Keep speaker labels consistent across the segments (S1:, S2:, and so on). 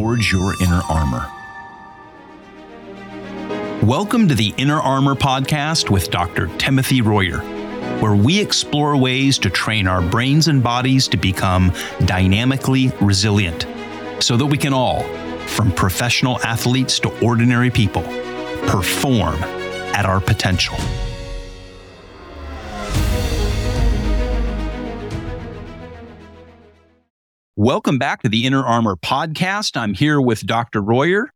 S1: forge your inner armor. Welcome to the Inner Armor Podcast with Dr. Timothy Royer, where we explore ways to train our brains and bodies to become dynamically resilient so that we can all, from professional athletes to ordinary people, perform at our potential. Welcome back to the Inner Armor Podcast. I'm here with Dr. Royer.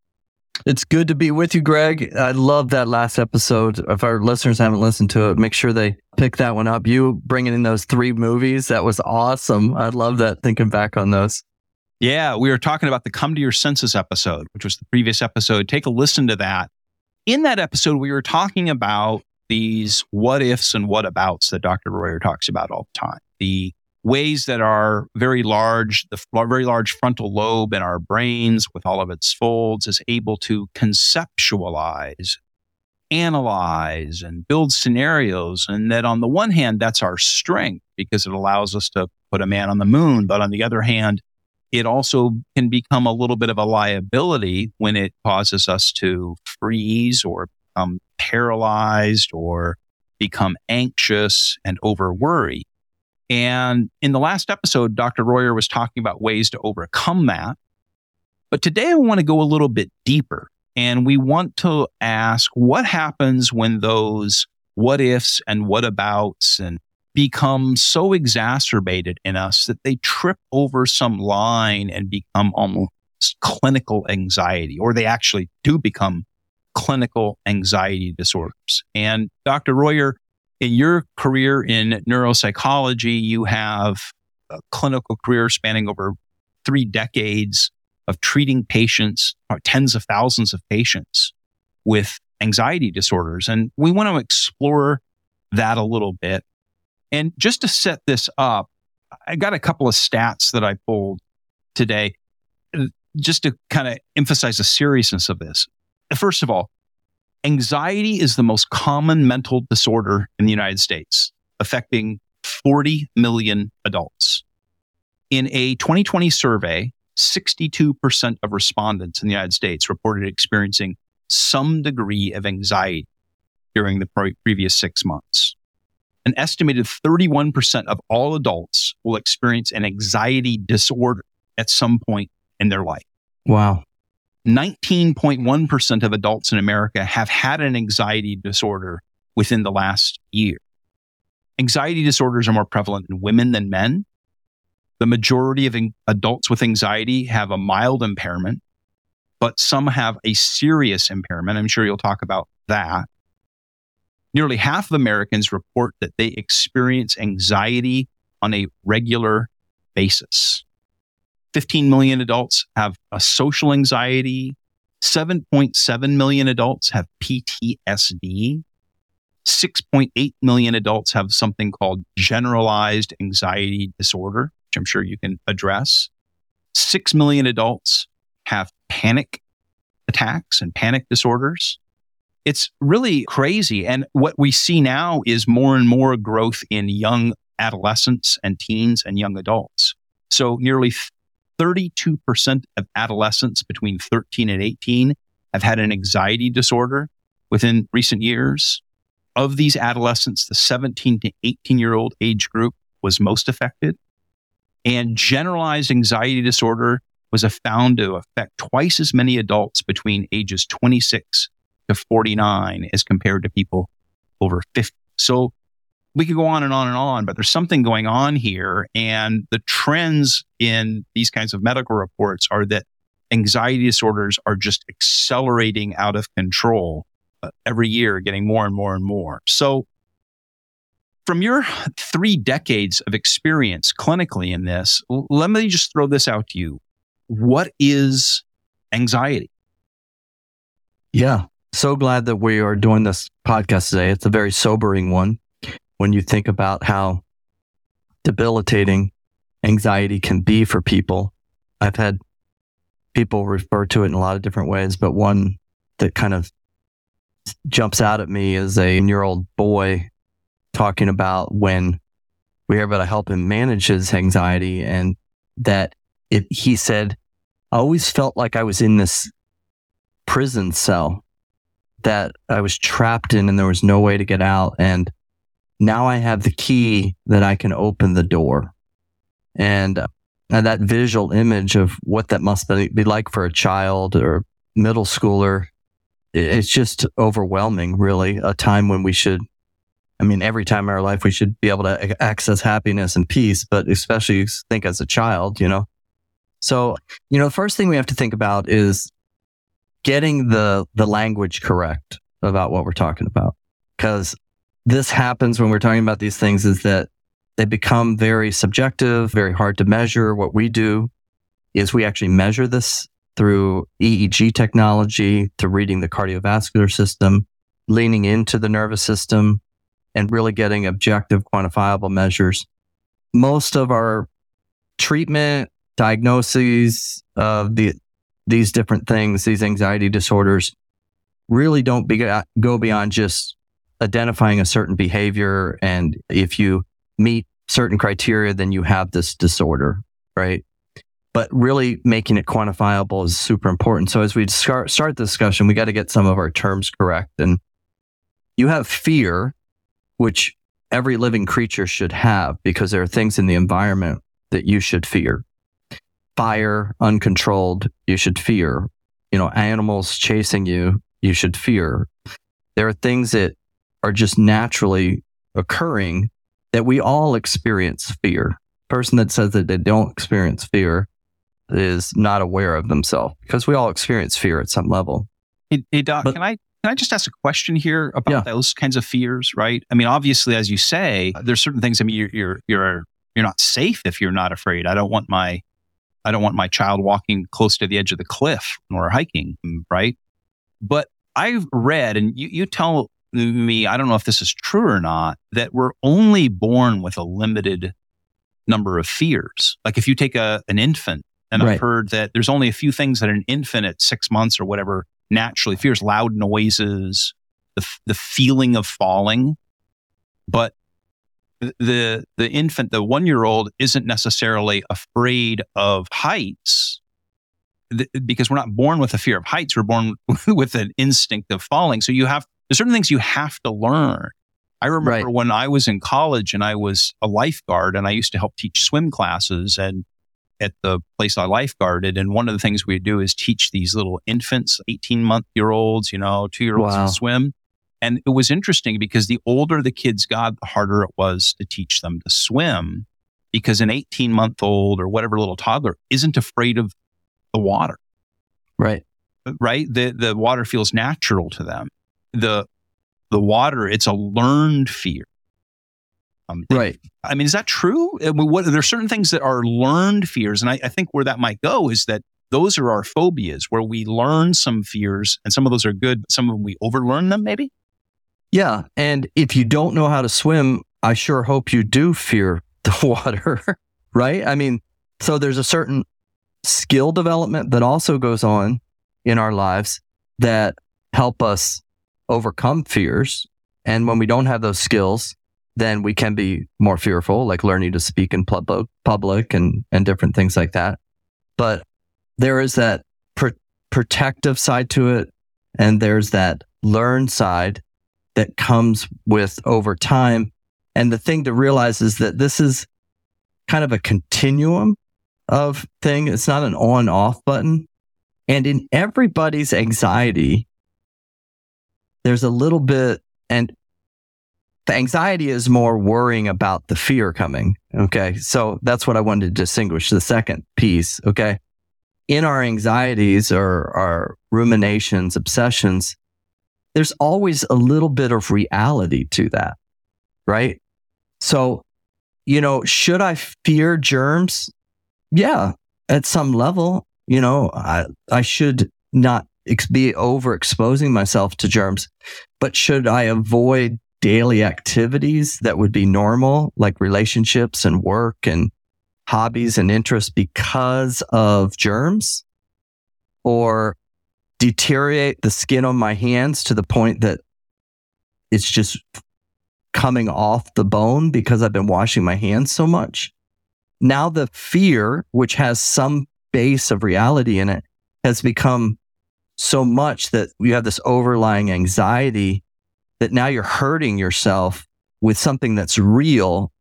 S2: It's good to be with you, Greg. I love that last episode. If our listeners haven't listened to it, make sure they pick that one up. You bringing in those three movies, that was awesome. I love that thinking back on those.
S1: Yeah, we were talking about the Come to Your Senses episode, which was the previous episode. Take a listen to that. In that episode, we were talking about these what ifs and what abouts that Dr. Royer talks about all the time. The ways that our very large, the very large frontal lobe in our brains with all of its folds is able to conceptualize, analyze, and build scenarios. And that on the one hand, that's our strength because it allows us to put a man on the moon. But on the other hand, it also can become a little bit of a liability when it causes us to freeze or become paralyzed or become anxious and over worry. And in the last episode, Dr. Royer was talking about ways to overcome that. But today I want to go a little bit deeper and we want to ask what happens when those what ifs and what abouts and become so exacerbated in us that they trip over some line and become almost clinical anxiety, or they actually do become clinical anxiety disorders. And Dr. Royer, in your career in neuropsychology, you have a clinical career spanning over three decades of treating patients, tens of thousands of patients with anxiety disorders. And we want to explore that a little bit. And just to set this up, I got a couple of stats that I pulled today uh, just to kind of emphasize the seriousness of this. First of all, Anxiety is the most common mental disorder in the United States, affecting 40 million adults. In a 2020 survey, 62% of respondents in the United States reported experiencing some degree of anxiety during the pre- previous six months. An estimated 31% of all adults will experience an anxiety disorder at some point in their life.
S2: Wow.
S1: 19.1% of adults in America have had an anxiety disorder within the last year. Anxiety disorders are more prevalent in women than men. The majority of adults with anxiety have a mild impairment, but some have a serious impairment. I'm sure you'll talk about that. Nearly half of Americans report that they experience anxiety on a regular basis. 15 million adults have a social anxiety. 7.7 million adults have PTSD. 6.8 million adults have something called generalized anxiety disorder, which I'm sure you can address. 6 million adults have panic attacks and panic disorders. It's really crazy. And what we see now is more and more growth in young adolescents and teens and young adults. So nearly 32% of adolescents between 13 and 18 have had an anxiety disorder within recent years. Of these adolescents, the 17 to 18 year old age group was most affected. And generalized anxiety disorder was found to affect twice as many adults between ages 26 to 49 as compared to people over 50. So we could go on and on and on, but there's something going on here. And the trends in these kinds of medical reports are that anxiety disorders are just accelerating out of control uh, every year, getting more and more and more. So, from your three decades of experience clinically in this, let me just throw this out to you. What is anxiety?
S2: Yeah. So glad that we are doing this podcast today. It's a very sobering one when you think about how debilitating anxiety can be for people. I've had people refer to it in a lot of different ways, but one that kind of jumps out at me is a year old boy talking about when we were able to help him manage his anxiety and that it, he said, I always felt like I was in this prison cell that I was trapped in and there was no way to get out. And now I have the key that I can open the door. And, uh, and that visual image of what that must be, like for a child or middle schooler, it's just overwhelming, really. A time when we should, I mean, every time in our life, we should be able to access happiness and peace, but especially think as a child, you know? So, you know, the first thing we have to think about is getting the the language correct about what we're talking about because this happens when we're talking about these things is that they become very subjective very hard to measure. What we do is we actually measure this through eeg technology to reading the cardiovascular system leaning into the nervous system and really getting objective quantifiable measures. Most of our treatment diagnoses of the these different things, these anxiety disorders, really don't be, go beyond just identifying a certain behavior. And if you meet certain criteria, then you have this disorder, right? But really making it quantifiable is super important. So as we start, start the discussion, we got to get some of our terms correct. And you have fear, which every living creature should have because there are things in the environment that you should fear fire uncontrolled, you should fear. You know, animals chasing you, you should fear. There are things that are just naturally occurring that we all experience fear. Person that says that they don't experience fear is not aware of themselves because we all experience fear at some level.
S1: Hey, hey Doc, but, can I can I just ask a question here about yeah. those kinds of fears? Right? I mean, obviously, as you say, there's certain things. I mean, you're you're you're you're not safe if you're not afraid. I don't want my I don't want my child walking close to the edge of the cliff or hiking, right? But I've read, and you, you tell me, I don't know if this is true or not, that we're only born with a limited number of fears. Like if you take a, an infant, and right. I've heard that there's only a few things that an infant at six months or whatever naturally fears loud noises, the, the feeling of falling. But the the infant, the one year old, isn't necessarily afraid of heights because we're not born with a fear of heights. We're born with an instinct of falling. So you have there's certain things you have to learn. I remember right. when I was in college and I was a lifeguard and I used to help teach swim classes and at the place I lifeguarded. And one of the things we do is teach these little infants, 18 month year olds, you know, two year olds wow. to swim. And it was interesting because the older the kids got, the harder it was to teach them to swim because an 18 month old or whatever little toddler isn't afraid of the water.
S2: Right.
S1: Right. The, the water feels natural to them. The, the water, it's a learned fear.
S2: Um, right.
S1: I mean, is that true? I mean, what, there are certain things that are learned fears. And I, I think where that might go is that those are our phobias where we learn some fears and some of those are good. Some of them we overlearn them maybe.
S2: Yeah. And if you don't know how to swim, I sure hope you do fear the water, right? I mean, so there's a certain skill development that also goes on in our lives that help us overcome fears. And when we don't have those skills, then we can be more fearful, like learning to speak in public, and, and different things like that. But there is that pr- protective side to it. And there's that learn side that comes with over time. And the thing to realize is that this is kind of a continuum of thing. It's not an on off button. And in everybody's anxiety, there's a little bit, and the anxiety is more worrying about the fear coming. Okay. So that's what I wanted to distinguish the second piece. Okay. In our anxieties or our ruminations, obsessions, there's always a little bit of reality to that, right? So, you know, should I fear germs? Yeah, at some level, you know, I, I should not be overexposing myself to germs, but should I avoid daily activities that would be normal, like relationships and work and hobbies and interests because of germs? Or deteriorate the skin on my hands to the point that it's just coming off the bone because I've been washing my hands so much. Now the fear, which has some base of reality in it has become so much that you have this overlying anxiety that now you're hurting yourself with something that's real,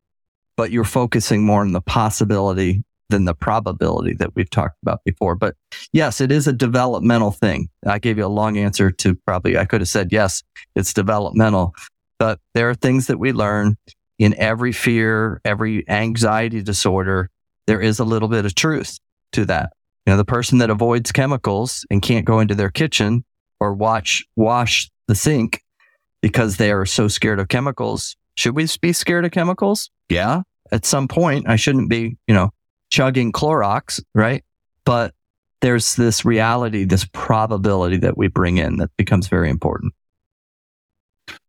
S2: but you're focusing more on the possibility than the probability that we've talked about before. But yes, it is a developmental thing. I gave you a long answer to probably, I could have said, yes, it's developmental, but there are things that we learn in every fear, every anxiety disorder. There is a little bit of truth to that. You know, the person that avoids chemicals and can't go into their kitchen or watch, wash the sink because they are so scared of chemicals. Should we be scared of chemicals? Yeah. At some point, I shouldn't be, you know, chugging Clorox, right? But there's this reality, this probability that we bring in that becomes very important.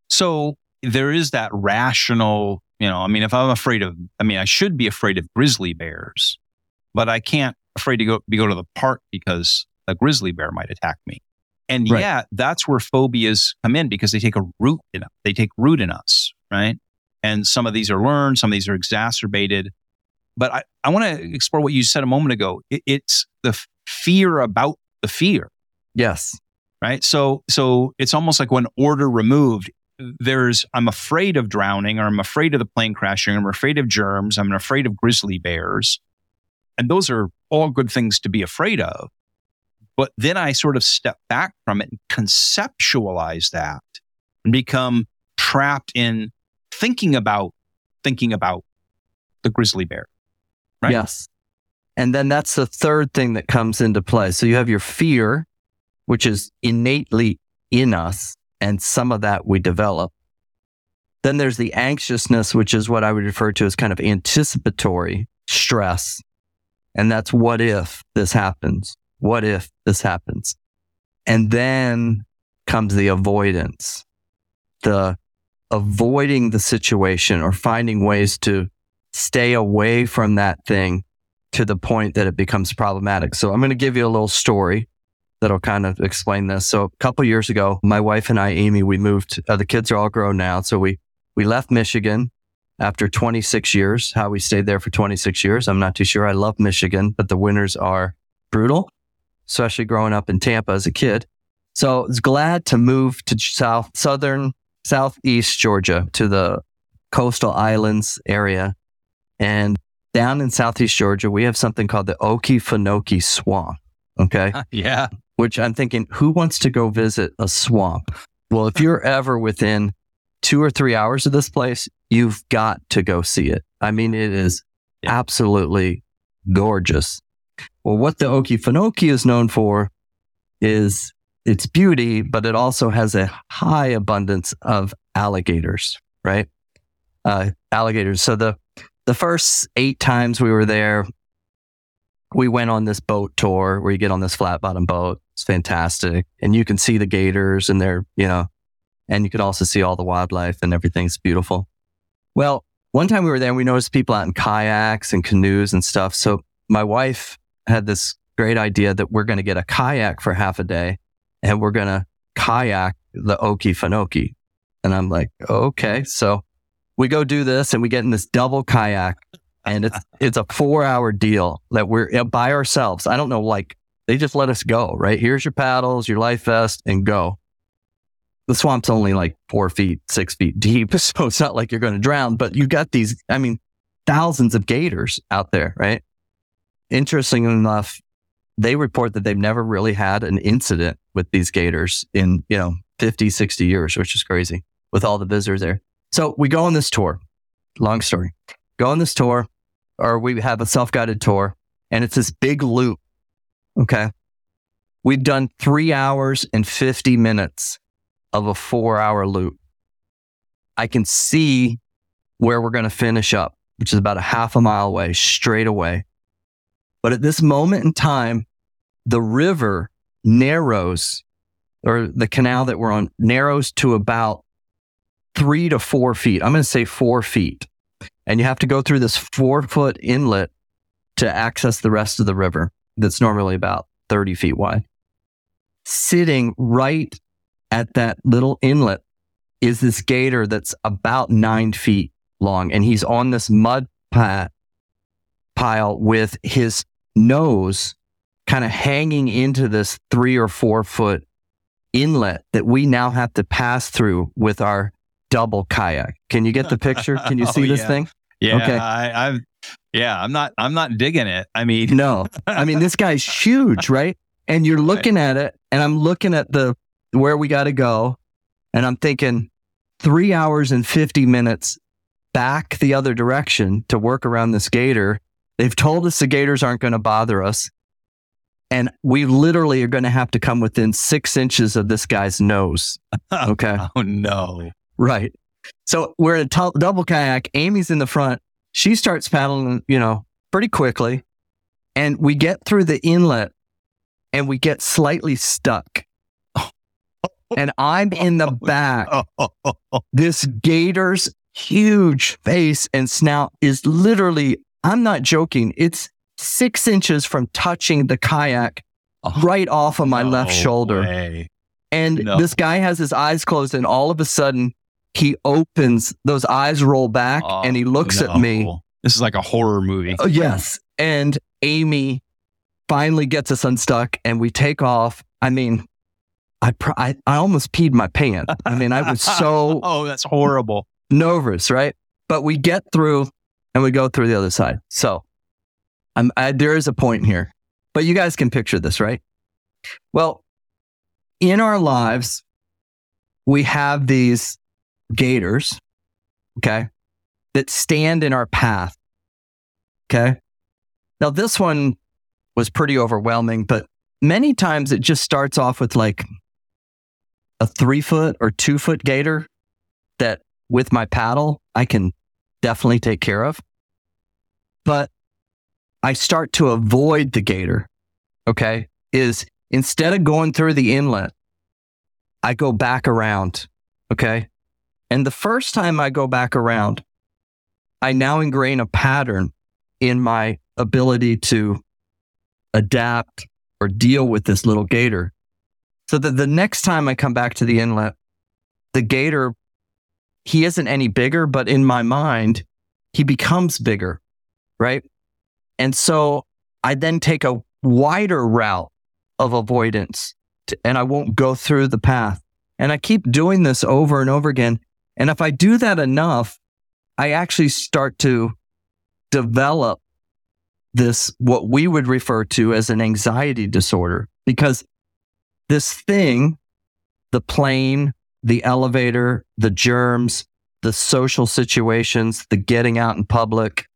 S1: So there is that rational, you know, I mean, if I'm afraid of, I mean, I should be afraid of grizzly bears, but I can't afraid to go, be go to the park because a grizzly bear might attack me. And right. yeah, that's where phobias come in because they take a root in us. They take root in us, right? And some of these are learned, some of these are exacerbated. But I, I want to explore what you said a moment ago. It, it's the fear about the fear.
S2: Yes.
S1: Right. So, so it's almost like when order removed, there's, I'm afraid of drowning or I'm afraid of the plane crashing. or I'm afraid of germs. I'm afraid of grizzly bears. And those are all good things to be afraid of. But then I sort of step back from it and conceptualize that and become trapped in thinking about thinking about the grizzly bear
S2: Right? Yes. And then that's the third thing that comes into play. So you have your fear, which is innately in us, and some of that we develop. Then there's the anxiousness, which is what I would refer to as kind of anticipatory stress. And that's what if this happens? What if this happens? And then comes the avoidance, the avoiding the situation or finding ways to stay away from that thing to the point that it becomes problematic. So I'm going to give you a little story that'll kind of explain this. So a couple years ago, my wife and I, Amy, we moved. Uh, the kids are all grown now, so we we left Michigan after 26 years. How we stayed there for 26 years, I'm not too sure. I love Michigan, but the winters are brutal, especially growing up in Tampa as a kid. So I was glad to move to south southern southeast Georgia to the coastal islands area and down in Southeast Georgia, we have something called the Okefenokee Swamp. Okay.
S1: yeah.
S2: Which I'm thinking, who wants to go visit a swamp? Well, if you're ever within two or three hours of this place, you've got to go see it. I mean, it is yeah. absolutely gorgeous. Well, what the Okefenokee is known for is its beauty, but it also has a high abundance of alligators, right? Uh, alligators. So the the first eight times we were there, we went on this boat tour where you get on this flat bottom boat. It's fantastic. And you can see the gators and they're, you know, and you can also see all the wildlife and everything's beautiful. Well, one time we were there and we noticed people out in kayaks and canoes and stuff. So my wife had this great idea that we're going to get a kayak for half a day and we're going to kayak the Okefenokee. And I'm like, okay. So we go do this and we get in this double kayak and it's it's a four hour deal that we're by ourselves. I don't know, like they just let us go, right? Here's your paddles, your life vest, and go. The swamp's only like four feet, six feet deep. So it's not like you're going to drown, but you got these, I mean, thousands of gators out there, right? Interesting enough, they report that they've never really had an incident with these gators in, you know, 50, 60 years, which is crazy with all the visitors there. So we go on this tour. Long story. Go on this tour, or we have a self guided tour, and it's this big loop. Okay. We've done three hours and 50 minutes of a four hour loop. I can see where we're going to finish up, which is about a half a mile away, straight away. But at this moment in time, the river narrows, or the canal that we're on narrows to about three to four feet. I'm going to say four feet. And you have to go through this four foot inlet to access the rest of the river that's normally about 30 feet wide. Sitting right at that little inlet is this gator that's about nine feet long. And he's on this mud pile with his nose kind of hanging into this three or four foot inlet that we now have to pass through with our double kayak. Can you get the picture? Can you
S1: Oh,
S2: see this
S1: yeah.
S2: thing?
S1: Yeah,
S2: Okay.
S1: I, I've yeah, I'm not I'm not digging it. I mean,
S2: No. I mean, this guy's huge, right? And you're looking at it, and I'm looking at the where we got to go, and I'm thinking three hours and 50 minutes back the other direction to work around this gator. They've told us the gators aren't going to bother us. And we literally are going to have to come within six inches of this guy's nose. Okay.
S1: oh no.
S2: Right. So we're in a double kayak. Amy's in the front. She starts paddling, you know, pretty quickly. And we get through the inlet and we get slightly stuck. And I'm in the back.
S1: Oh, oh, oh, oh.
S2: This gator's huge face and snout is literally, I'm not joking, it's six inches from touching the kayak oh. right off of my left shoulder.
S1: way.
S2: And
S1: No.
S2: this guy has his eyes closed, and all of a sudden, he opens, those eyes roll back,
S1: Oh,
S2: and he looks at me.
S1: This is like a horror movie.
S2: Oh, yes. And Amy finally gets us unstuck, and we take off. I mean, I, pr- I, I almost peed my pants. I mean, I was so
S1: oh, that's horrible.
S2: nervous, right? But we get through and we go through the other side. So I'm, I, there is a point here, but you guys can picture this, right? Well, in our lives, we have these gators, okay, that stand in our path. Okay. Now, this one was pretty overwhelming, but many times it just starts off with like a three foot or two foot gator that with my paddle, I can definitely take care of. But I start to avoid the gator. Okay. Is instead of going through the inlet, I go back around. Okay. And the first time I go back around, I now ingrain a pattern in my ability to adapt or deal with this little gator. So that the next time I come back to the inlet, the gator he isn't any bigger, but in my mind, he becomes bigger, right? And so I then take a wider route of avoidance to, and I won't go through the path. And I keep doing this over and over again. And if I do that enough, I actually start to develop this, what we would refer to as an anxiety disorder, because this thing, the plane, the elevator, the germs, the social situations, the getting out in public,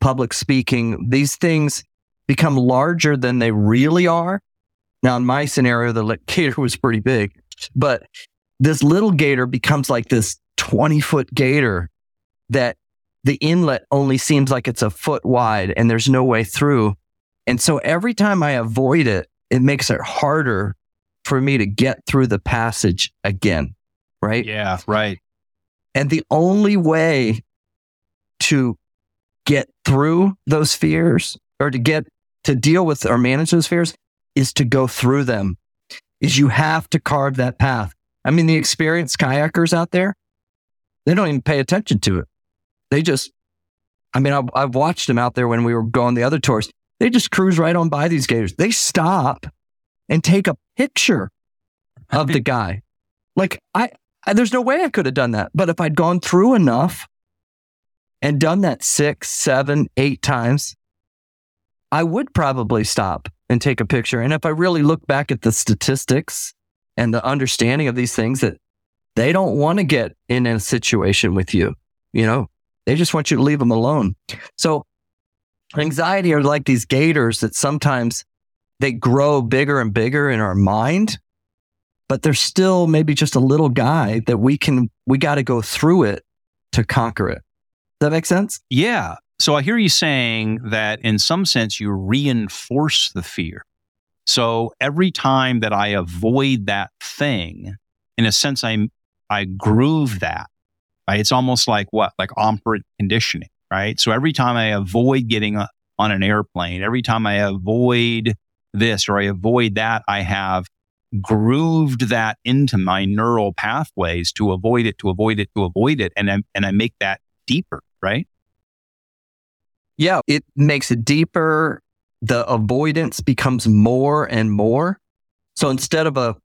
S2: public speaking, these things become larger than they really are. Now, in my scenario, the gator was pretty big, but this little gator becomes like this 20 foot gator that the inlet only seems like it's a foot wide and there's no way through. And so every time I avoid it, it makes it harder for me to get through the passage again. Right.
S1: Yeah, right.
S2: And the only way to get through those fears or to get to deal with or manage those fears is to go through them, is you have to carve that path. I mean, the experienced kayakers out there, they don't even pay attention to it. They just, I mean, I've, I've watched them out there when we were going the other tours. They just cruise right on by these gators. They stop and take a picture of the guy. Like I, I, there's no way I could have done that. But if I'd gone through enough and done that six, seven, eight times, I would probably stop and take a picture. And if I really look back at the statistics and the understanding of these things, that they don't want to get in a situation with you, you know, they just want you to leave them alone. So anxiety are like these gators that sometimes they grow bigger and bigger in our mind but there's still maybe just a little guy that we can we got to go through it to conquer it. Does that make sense?
S1: Yeah. So I hear you saying that in some sense you reinforce the fear. So every time that I avoid that thing, in a sense, I I groove that. Right? It's almost like what, like operant conditioning, right? So every time I avoid getting a, on an airplane, every time I avoid this or I avoid that, I have grooved that into my neural pathways to avoid it, to avoid it, to avoid it, and I, and I make that deeper, right?
S2: Yeah, it makes it deeper the avoidance becomes more and more. So instead of a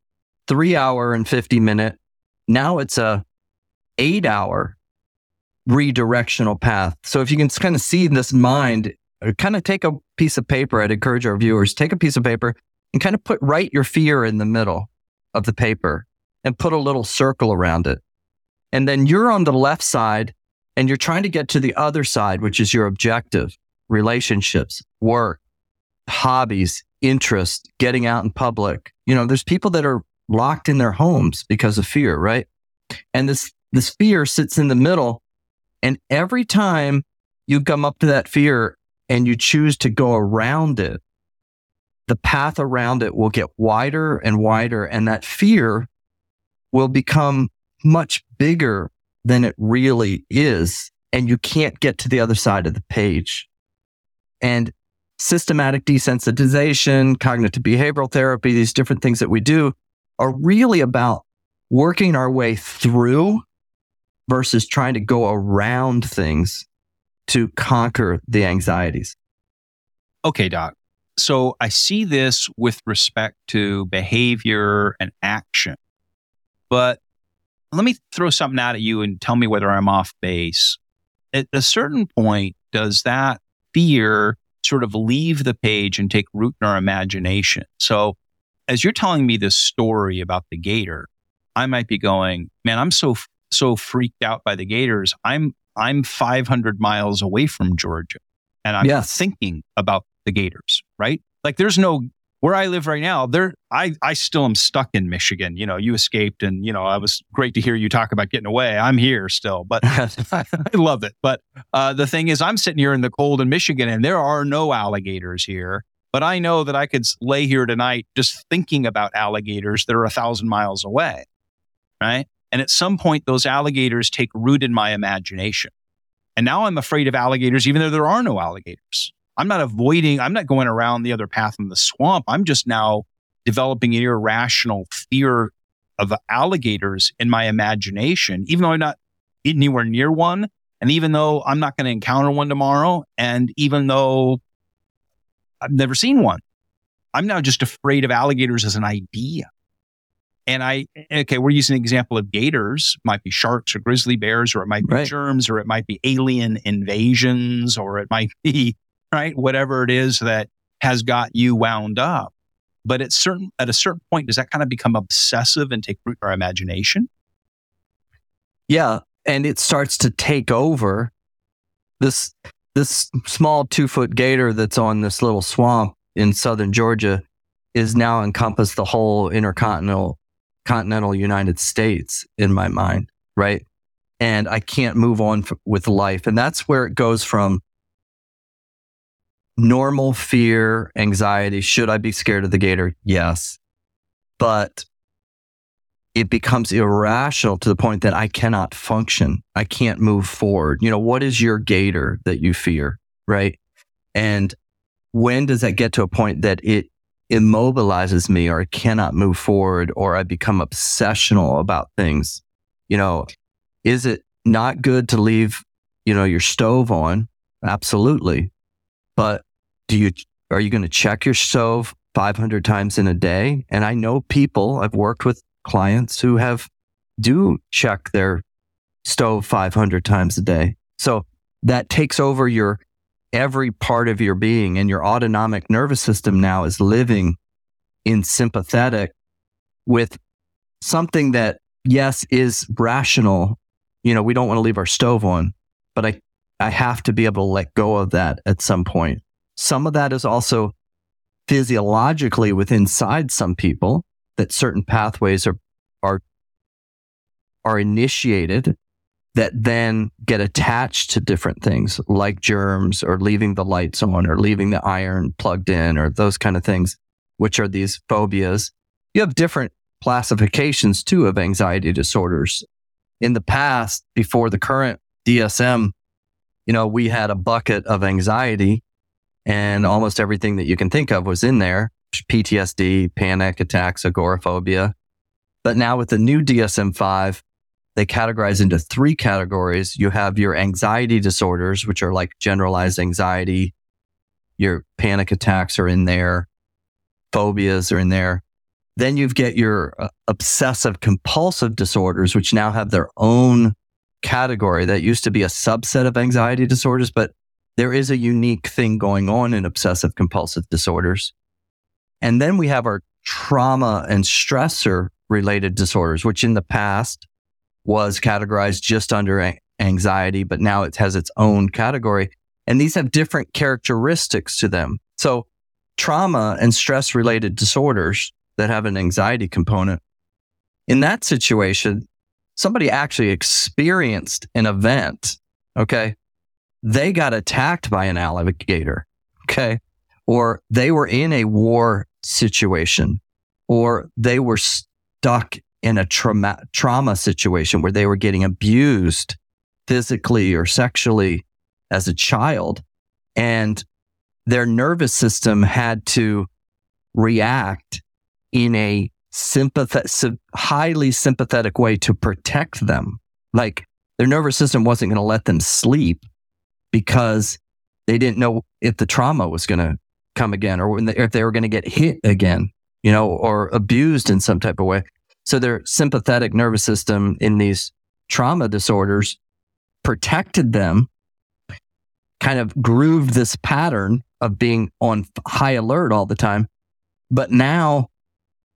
S2: three hour and 50 minute, now it's a eight hour redirectional path. So if you can kind of see this mind, uh, kind of take a piece of paper, I'd encourage our viewers, take a piece of paper and kind of put, write your fear in the middle of the paper and put a little circle around it. And then you're on the left side and you're trying to get to the other side, which is your objective, relationships, work, hobbies, interest, getting out in public. You know, there's people that are locked in their homes because of fear, right? And this, this fear sits in the middle. And every time you come up to that fear and you choose to go around it, the path around it will get wider and wider. And that fear will become much bigger than it really is. And you can't get to the other side of the page. And systematic desensitization, cognitive behavioral therapy, these different things that we do are really about working our way through versus trying to go around things to conquer the anxieties.
S1: Okay, Doc. So I see this with respect to behavior and action. But let me throw something out at you and tell me whether I'm off base. At a certain point, does that fear sort of leave the page and take root in our imagination? So, as you're telling me this story about the gator, I might be going, man, I'm so so freaked out by the gators. I'm I'm 500 miles away from Georgia, and I'm yes. thinking about the gators. Right? Like, there's no where I live right now, there I I still am stuck in Michigan. You know, you escaped and you know, I was great to hear you talk about getting away. I'm here still, but I love it. But uh, the thing is I'm sitting here in the cold in Michigan and there are no alligators here. But I know that I could lay here tonight just thinking about alligators that are a thousand miles away. Right. And at some point, those alligators take root in my imagination. And now I'm afraid of alligators, even though there are no alligators. I'm not avoiding, I'm not going around the other path in the swamp. I'm just now developing an irrational fear of alligators in my imagination, even though I'm not anywhere near one. And even though I'm not going to encounter one tomorrow, and even though I've never seen one, I'm now just afraid of alligators as an idea. And I, okay, we're using an example of gators, might be sharks or grizzly bears, or it might be right. germs, or it might be alien invasions, or it might be right? Whatever it is that has got you wound up. But at certain at a certain point, does that kind of become obsessive and take root in our imagination?
S2: Yeah. And it starts to take over this this small two foot gator that's on this little swamp in southern Georgia is now encompassed the whole intercontinental continental United States in my mind, right? And I can't move on f- with life. And that's where it goes from normal fear, anxiety. Should I be scared of the gator? Yes. But it becomes irrational to the point that I cannot function. I can't move forward. You know, what is your gator that you fear? Right. And when does that get to a point that it immobilizes me or I cannot move forward or I become obsessional about things? You know, is it not good to leave, you know, your stove on? Absolutely. But do you, are you going to check your stove 500 times in a day? And I know people, I've worked with clients who have do check their stove 500 times a day. So that takes over your every part of your being and your autonomic nervous system now is living in sympathetic with something that yes is rational. You know we don't want to leave our stove on but i i have to be able to let go of that at some point. Some of that is also physiologically within inside some people that certain pathways are are are initiated that then get attached to different things like germs or leaving the lights on or leaving the iron plugged in or those kind of things, which are these phobias. You have different classifications too of anxiety disorders. In the past, before the current DSM, you know, we had a bucket of anxiety and almost everything that you can think of was in there PTSD, panic attacks, agoraphobia. But now with the new DSM 5, they categorize into three categories. You have your anxiety disorders, which are like generalized anxiety, your panic attacks are in there, phobias are in there. Then you've get your uh, obsessive compulsive disorders, which now have their own category that used to be a subset of anxiety disorders, but there is a unique thing going on in obsessive compulsive disorders. And then we have our trauma and stressor related disorders, which in the past was categorized just under anxiety, but now it has its own category. And these have different characteristics to them. So trauma and stress related disorders that have an anxiety component. In that situation, somebody actually experienced an event. Okay. They got attacked by an alligator. Okay. Or they were in a war situation or they were stuck in a trauma, trauma situation where they were getting abused physically or sexually as a child. And their nervous system had to react in a sympathetic, highly sympathetic way to protect them. Like their nervous system wasn't going to let them sleep because they didn't know if the trauma was going to come again or they, if they were going to get hit again, you know, or abused in some type of way. So their sympathetic nervous system in these trauma disorders protected them, kind of grooved this pattern of being on high alert all the time. But now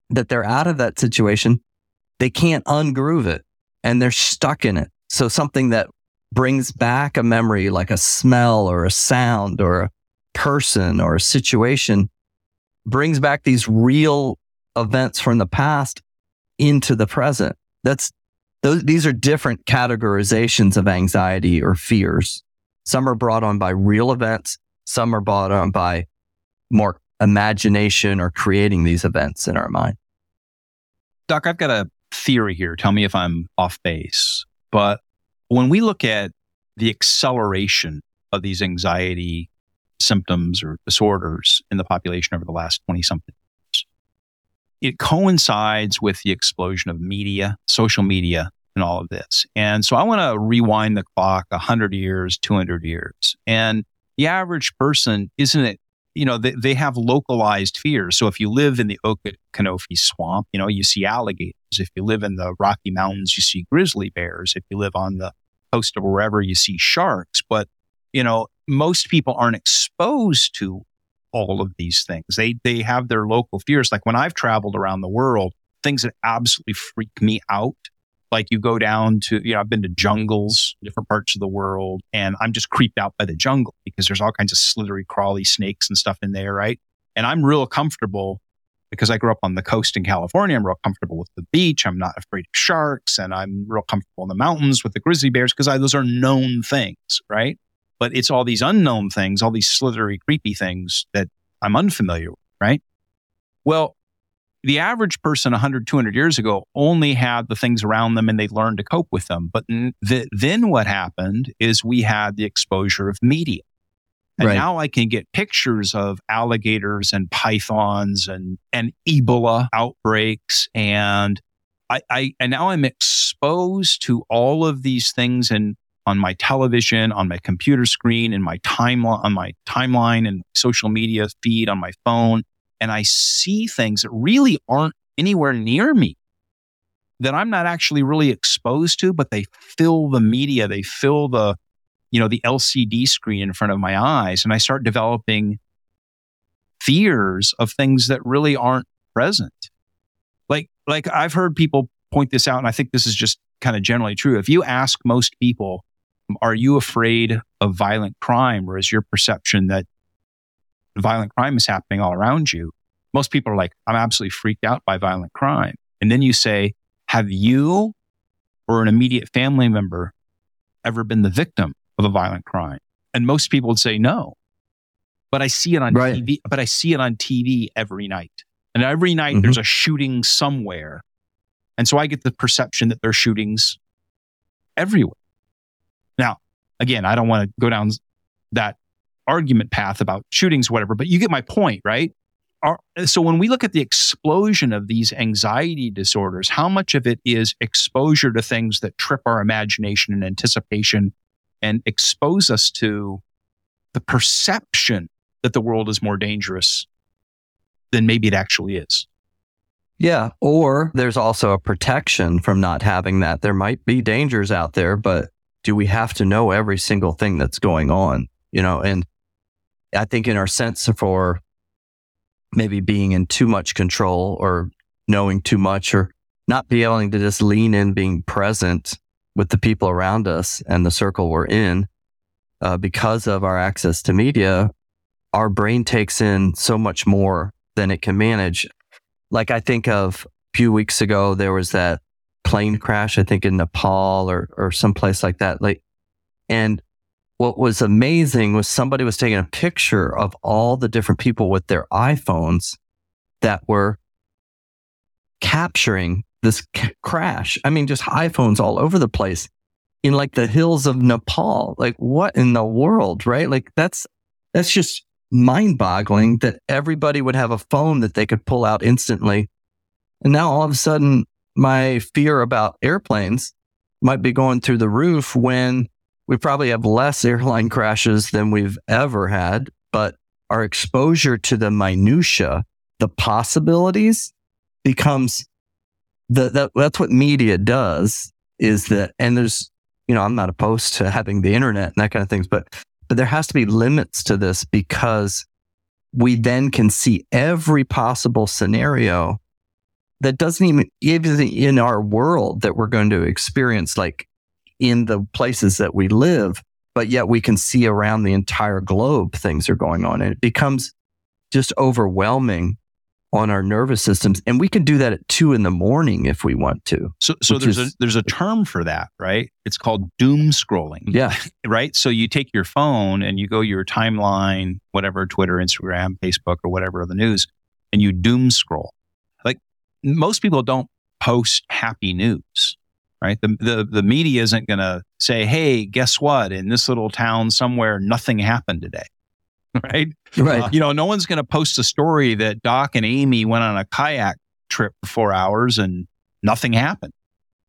S2: that they're out of that situation, they can't ungroove it and they're stuck in it. So something that brings back a memory like a smell or a sound or a person or a situation brings back these real events from the past into the present. That's those, these are different categorizations of anxiety or fears. Some are brought on by real events. Some are brought on by more imagination or creating these events in our mind.
S1: Doc, I've got a theory here. Tell me if I'm off base. But when we look at the acceleration of these anxiety symptoms or disorders in the population over the last 20 something it coincides with the explosion of media, social media, and all of this. And so I want to rewind the clock 100 years, 200 years. And the average person, isn't it you know, they, they have localized fears. So if you live in the Okefenokee swamp, you know, you see alligators. If you live in the Rocky Mountains, you see grizzly bears. If you live on the coast of wherever, you see sharks. But, you know, most people aren't exposed to all of these things. They, they have their local fears. Like when I've traveled around the world, things that absolutely freak me out like you go down to, you know, I've been to jungles, different parts of the world, and I'm just creeped out by the jungle because there's all kinds of slithery, crawly snakes and stuff in there, right? And I'm real comfortable because I grew up on the coast in California. I'm real comfortable with the beach. I'm not afraid of sharks, and I'm real comfortable in the mountains with the grizzly bears because those are known things, right? But it's all these unknown things, all these slithery, creepy things that I'm unfamiliar with, right? Well, the average person 100, 200 years ago only had the things around them and they learned to cope with them. But th- then what happened is we had the exposure of media. And right. now I can get pictures of alligators and pythons and, and Ebola outbreaks. And I, I, and now I'm exposed to all of these things and on my television, on my computer screen, in my timeline, on my timeline and social media feed on my phone and I see things that really aren't anywhere near me that I'm not actually really exposed to, but they fill the media, they fill the, you know, the LCD screen in front of my eyes. And I start developing fears of things that really aren't present. Like, like I've heard people point this out, and I think this is just kind of generally true. If you ask most people, are you afraid of violent crime, or is your perception that violent crime is happening all around you, most people are like, I'm absolutely freaked out by violent crime. And then you say, have you or an immediate family member ever been the victim of a violent crime? And most people would say no. But I see it on right. TV, but I see it on TV every night. And every night mm-hmm. there's a shooting somewhere. And so I get the perception that there's shootings everywhere. Again, I don't want to go down that argument path about shootings, whatever, but you get my point, right? So when we look at the explosion of these anxiety disorders, how much of it is exposure to things that trip our imagination and anticipation and expose us to the perception, that the world is more dangerous than maybe it actually is.
S2: Yeah. Or there's also a protection from not having that. There might be dangers out there, but do we have to know every single thing that's going on? You know, and I think in our sense for maybe being in too much control or knowing too much or not being able to just lean in being present with the people around us and the circle we're in uh, because of our access to media our brain takes in so much more than it can manage like i think of a few weeks ago there was that plane crash i think in nepal or or someplace like that like and what was amazing was somebody was taking a picture of all the different people with their iPhones that were capturing this c- crash. I mean, just iPhones all over the place in like the hills of Nepal. Like what in the world, right? Like that's, that's just mind boggling that everybody would have a phone that they could pull out instantly. And now all of a sudden my fear about airplanes might be going through the roof when we probably have less airline crashes than we've ever had, but our exposure to the minutia, the possibilities becomes the, that, that's what media does is that, and there's, you know, I'm not opposed to having the internet and that kind of things, but, but there has to be limits to this because we then can see every possible scenario that doesn't even, even in our world that we're going to experience, like in the places that we live, but yet we can see around the entire globe things are going on. And it becomes just overwhelming on our nervous systems. And we can do that at two in the morning if we want to.
S1: So, so there's is, a there's a term for that, right? It's called doom scrolling.
S2: Yeah.
S1: right. So you take your phone and you go your timeline, whatever, Twitter, Instagram, Facebook, or whatever of the news, and you doom scroll. Most people don't post happy news right? The, the, the media isn't going to say, hey, guess what? In this little town somewhere, nothing happened today. Right.
S2: Right. Uh,
S1: you know, no one's going to post a story that Doc and Amy went on a kayak trip for four hours and nothing happened.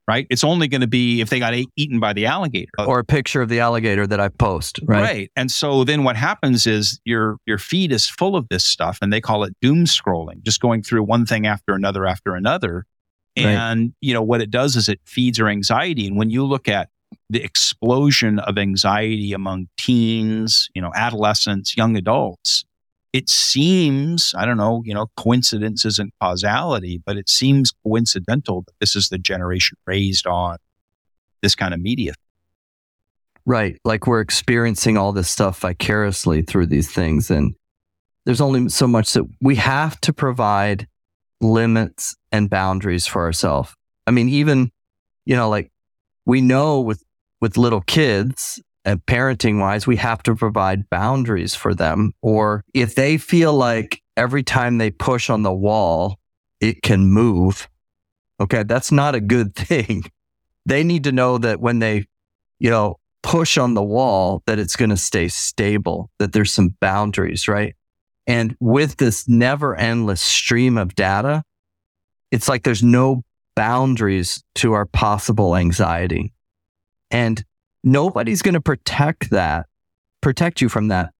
S1: Right. It's only going to be if they got ate, eaten by the alligator
S2: or a picture of the alligator that I post. Right.
S1: Right. And so then what happens is your, your feed is full of this stuff and they call it doom scrolling, just going through one thing after another after another. And, right. you know, what it does is it feeds our anxiety. And when you look at the explosion of anxiety among teens, you know, adolescents, young adults, it seems, I don't know, you know, coincidence isn't causality, but it seems coincidental that this is the generation raised on this kind of media.
S2: Right. Like we're experiencing all this stuff vicariously through these things. And there's only so much that we have to provide limits and boundaries for ourselves. I mean, even, you know, like we know with, with little kids and parenting wise, we have to provide boundaries for them. Or if they feel like every time they push on the wall, it can move. Okay. That's not a good thing. They need to know that when they, you know, push on the wall, that it's going to stay stable, that there's some boundaries, right? And with this never endless stream of data, it's like there's no boundaries to our possible anxiety. And nobody's going to protect that, protect you from that,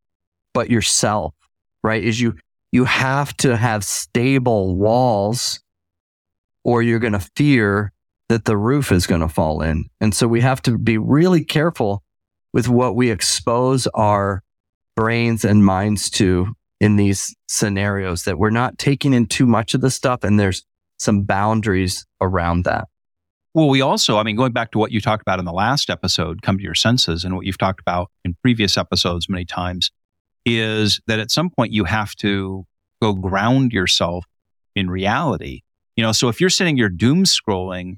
S2: but yourself, right? Is you, you have to have stable walls or you're going to fear that the roof is going to fall in. And so we have to be really careful with what we expose our brains and minds to in these scenarios that we're not taking in too much of the stuff and there's some boundaries around that.
S1: Well, we also, I mean, going back to what you talked about in the last episode, come to your senses, and what you've talked about in previous episodes many times, is that at some point you have to go ground yourself in reality. You know, so if you're sitting here doom scrolling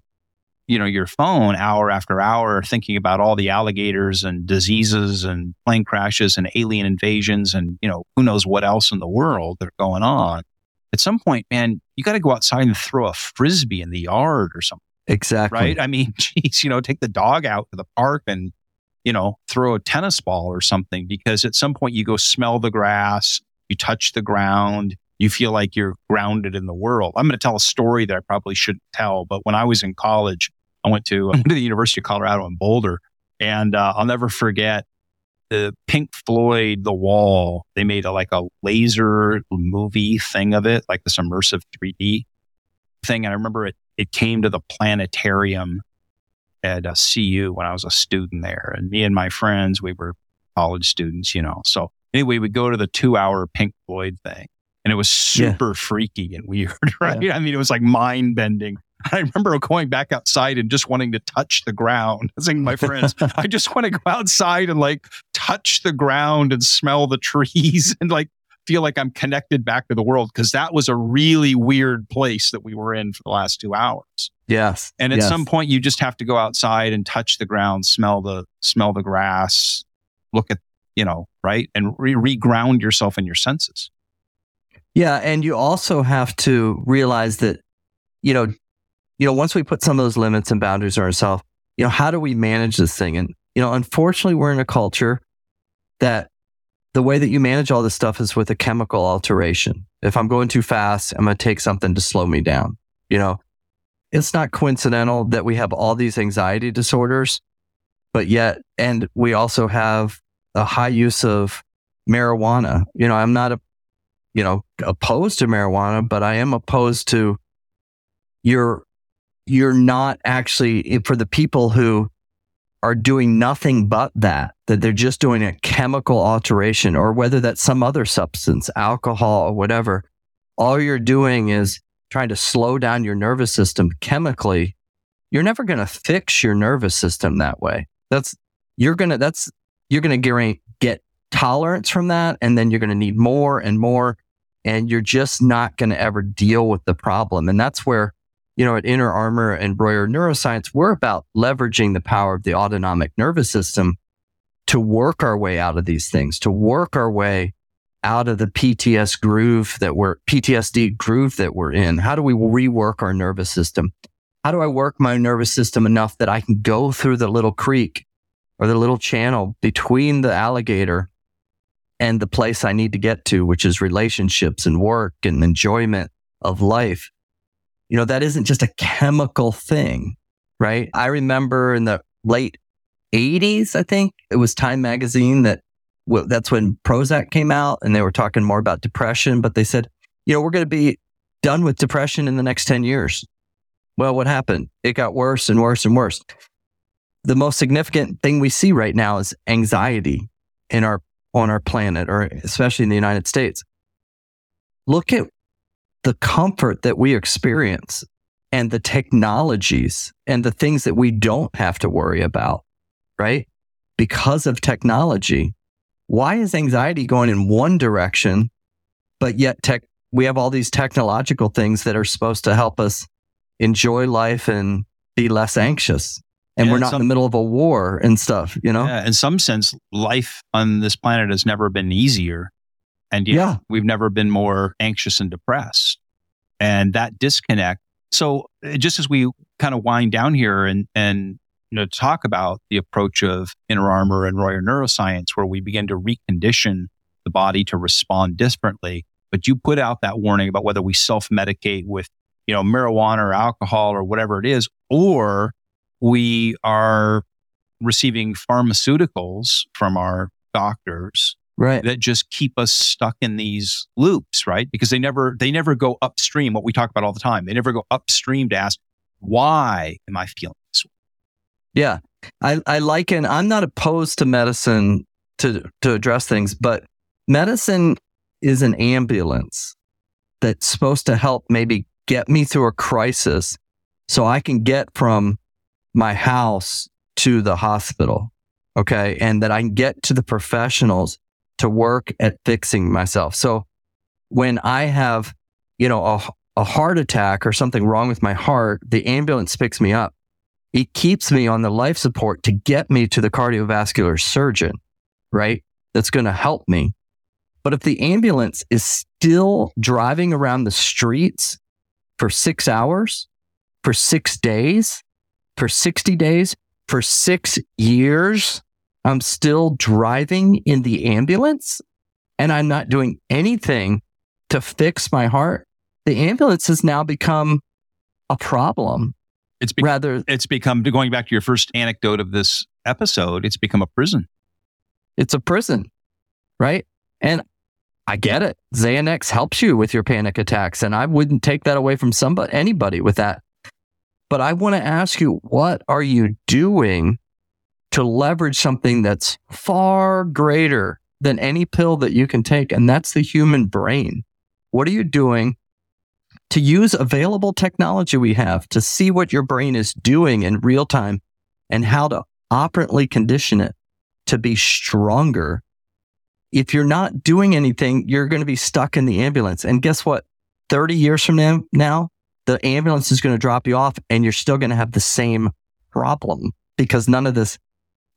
S1: you know, your phone hour after hour thinking about all the alligators and diseases and plane crashes and alien invasions and, you know, who knows what else in the world that are going on. At some point, man, you got to go outside and throw a frisbee in the yard or something.
S2: Exactly.
S1: Right. I mean, geez, you know, take the dog out to the park and, you know, throw a tennis ball or something because at some point you go smell the grass, you touch the ground, you feel like you're grounded in the world. I'm going to tell a story that I probably shouldn't tell, but when I was in college, I went to, I went to the University of Colorado in Boulder. And uh, I'll never forget the Pink Floyd, The Wall, they made a, like a laser movie thing of it, like this immersive 3D thing. And I remember it, it came to the planetarium at a CU when I was a student there. And me and my friends, we were college students, you know. So anyway, we go to the two hour Pink Floyd thing and it was super yeah. freaky and weird, right? Yeah. I mean, it was like mind bending. I remember going back outside and just wanting to touch the ground. I was saying my friends, I just want to go outside and like touch the ground and smell the trees and like feel like I'm connected back to the world because that was a really weird place that we were in for the last two hours.
S2: Yes.
S1: And at
S2: yes.
S1: some point you just have to go outside and touch the ground, smell the smell the grass, look at, you know, right? And re- reground yourself in your senses.
S2: Yeah, and you also have to realize that you know, you know, once we put some of those limits and boundaries on ourselves, you know, how do we manage this thing? And you know, unfortunately, we're in a culture that the way that you manage all this stuff is with a chemical alteration. If I'm going too fast, I'm going to take something to slow me down. You know, it's not coincidental that we have all these anxiety disorders, but yet, and we also have a high use of marijuana. You know, I'm not a, you know, opposed to marijuana, but I am opposed to you're, you're not actually eh, for the people who are doing nothing but that, that they're just doing a chemical alteration or whether that's some other substance, alcohol or whatever, all you're doing is trying to slow down your nervous system chemically. You're never going to fix your nervous system that way. That's, you're going to, that's, you're going to get tolerance from that. And then you're going to need more and more. And you're just not going to ever deal with the problem. And that's where you know, at Inner Armor and Royer Neuroscience, we're about leveraging the power of the autonomic nervous system to work our way out of these things, to work our way out of the PTS groove that we're PTSD groove that we're in. How do we rework our nervous system? How do I work my nervous system enough that I can go through the little creek or the little channel between the alligator and the place I need to get to, which is relationships and work and enjoyment of life? you know, that isn't just a chemical thing, right? I remember in the late 80s, I think it was Time magazine that well, that's when Prozac came out and they were talking more about depression, but they said, you know, we're going to be done with depression in the next 10 years. Well, what happened? It got worse and worse and worse. The most significant thing we see right now is anxiety in our on our planet or especially in the United States. Look at the comfort that we experience and the technologies and the things that we don't have to worry about, right? Because of technology. Why is anxiety going in one direction, but yet tech, we have all these technological things that are supposed to help us enjoy life and be less anxious? And yeah, we're not some, in the middle of a war and stuff, you know?
S1: Yeah, in some sense, life on this planet has never been easier. And yeah, we've never been more anxious and depressed. And that disconnect. So uh, just as we kind of wind down here and, and, you know, talk about the approach of inner armor and Royer neuroscience, where we begin to recondition the body to respond differently. But you put out that warning about whether we self medicate with, you know, marijuana or alcohol or whatever it is, or we are receiving pharmaceuticals from our doctors
S2: right.
S1: that just keep us stuck in these loops right? Because they never they never go upstream what we talk about all the time. They never go upstream to ask why am i feeling this way
S2: yeah i i liken i'm not opposed to medicine to to address things but medicine is an ambulance that's supposed to help maybe get me through a crisis so i can get from my house to the hospital okay and that i can get to the professionals to work at fixing myself. So when I have, you know, a, a heart attack or something wrong with my heart, the ambulance picks me up. It keeps me on the life support to get me to the cardiovascular surgeon, right? That's going to help me. But if the ambulance is still driving around the streets for six hours, for six days, for 60 days, for six years, I'm still driving in the ambulance and I'm not doing anything to fix my heart. The ambulance has now become a problem.
S1: It's be- rather, it's become going back to your first anecdote of this episode. It's become a prison.
S2: It's a prison, right? And I get it. Xanax helps you with your panic attacks, and I wouldn't take that away from somebody, anybody with that. But I want to ask you, what are you doing to leverage something that's far greater than any pill that you can take? And that's the human brain. What are you doing to use available technology we have to see what your brain is doing in real time and how to operantly condition it to be stronger. If you're not doing anything, you're going to be stuck in the ambulance. And guess what? 30 years from now, now the ambulance is going to drop you off and you're still going to have the same problem because none of this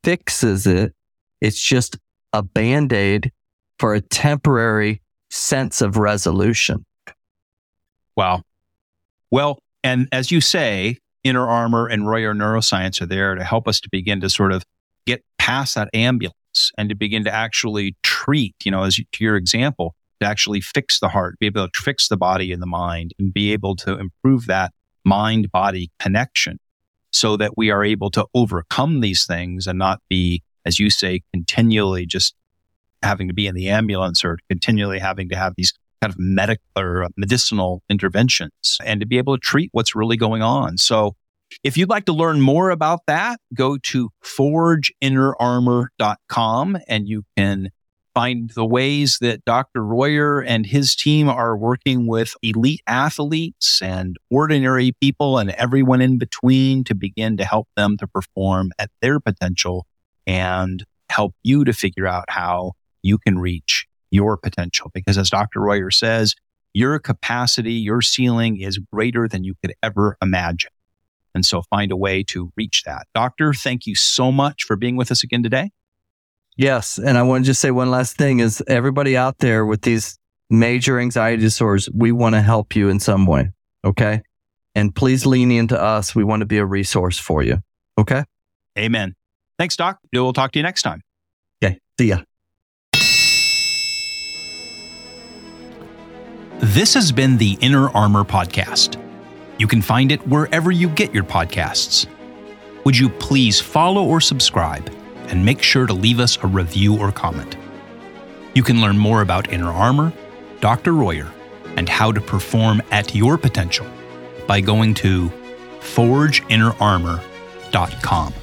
S2: fixes it. It's just a band aid for a temporary sense of resolution.
S1: Wow. Well, and as you say, Inner Armor and Royer Neuroscience are there to help us to begin to sort of get past that ambulance and to begin to actually treat, you know, as you, to your example, to actually fix the heart, be able to fix the body and the mind and be able to improve that mind body connection so that we are able to overcome these things and not be, as you say, continually just having to be in the ambulance or continually having to have these kind of medical or uh, medicinal interventions and to be able to treat what's really going on. So if you'd like to learn more about that, go to forgeinnerarmor.com and you can find the ways that Dr. Royer and his team are working with elite athletes and ordinary people and everyone in between to begin to help them to perform at their potential and help you to figure out how you can reach your potential. Because as Dr. Royer says, your capacity, your ceiling is greater than you could ever imagine. And so find a way to reach that. Doctor, thank you so much for being with us again today.
S2: Yes. And I want to just say one last thing is everybody out there with these major anxiety disorders, we want to help you in some way. Okay. And please lean into us. We want to be a resource for you. Okay.
S1: Amen. Thanks, Doc. We'll talk to you next time.
S2: Okay. See ya.
S1: This has been the Inner Armor Podcast. You can find it wherever you get your podcasts. Would you please follow or subscribe and make sure to leave us a review or comment? You can learn more about Inner Armor, Dr. Royer, and how to perform at your potential by going to forgeinnerarmor.com.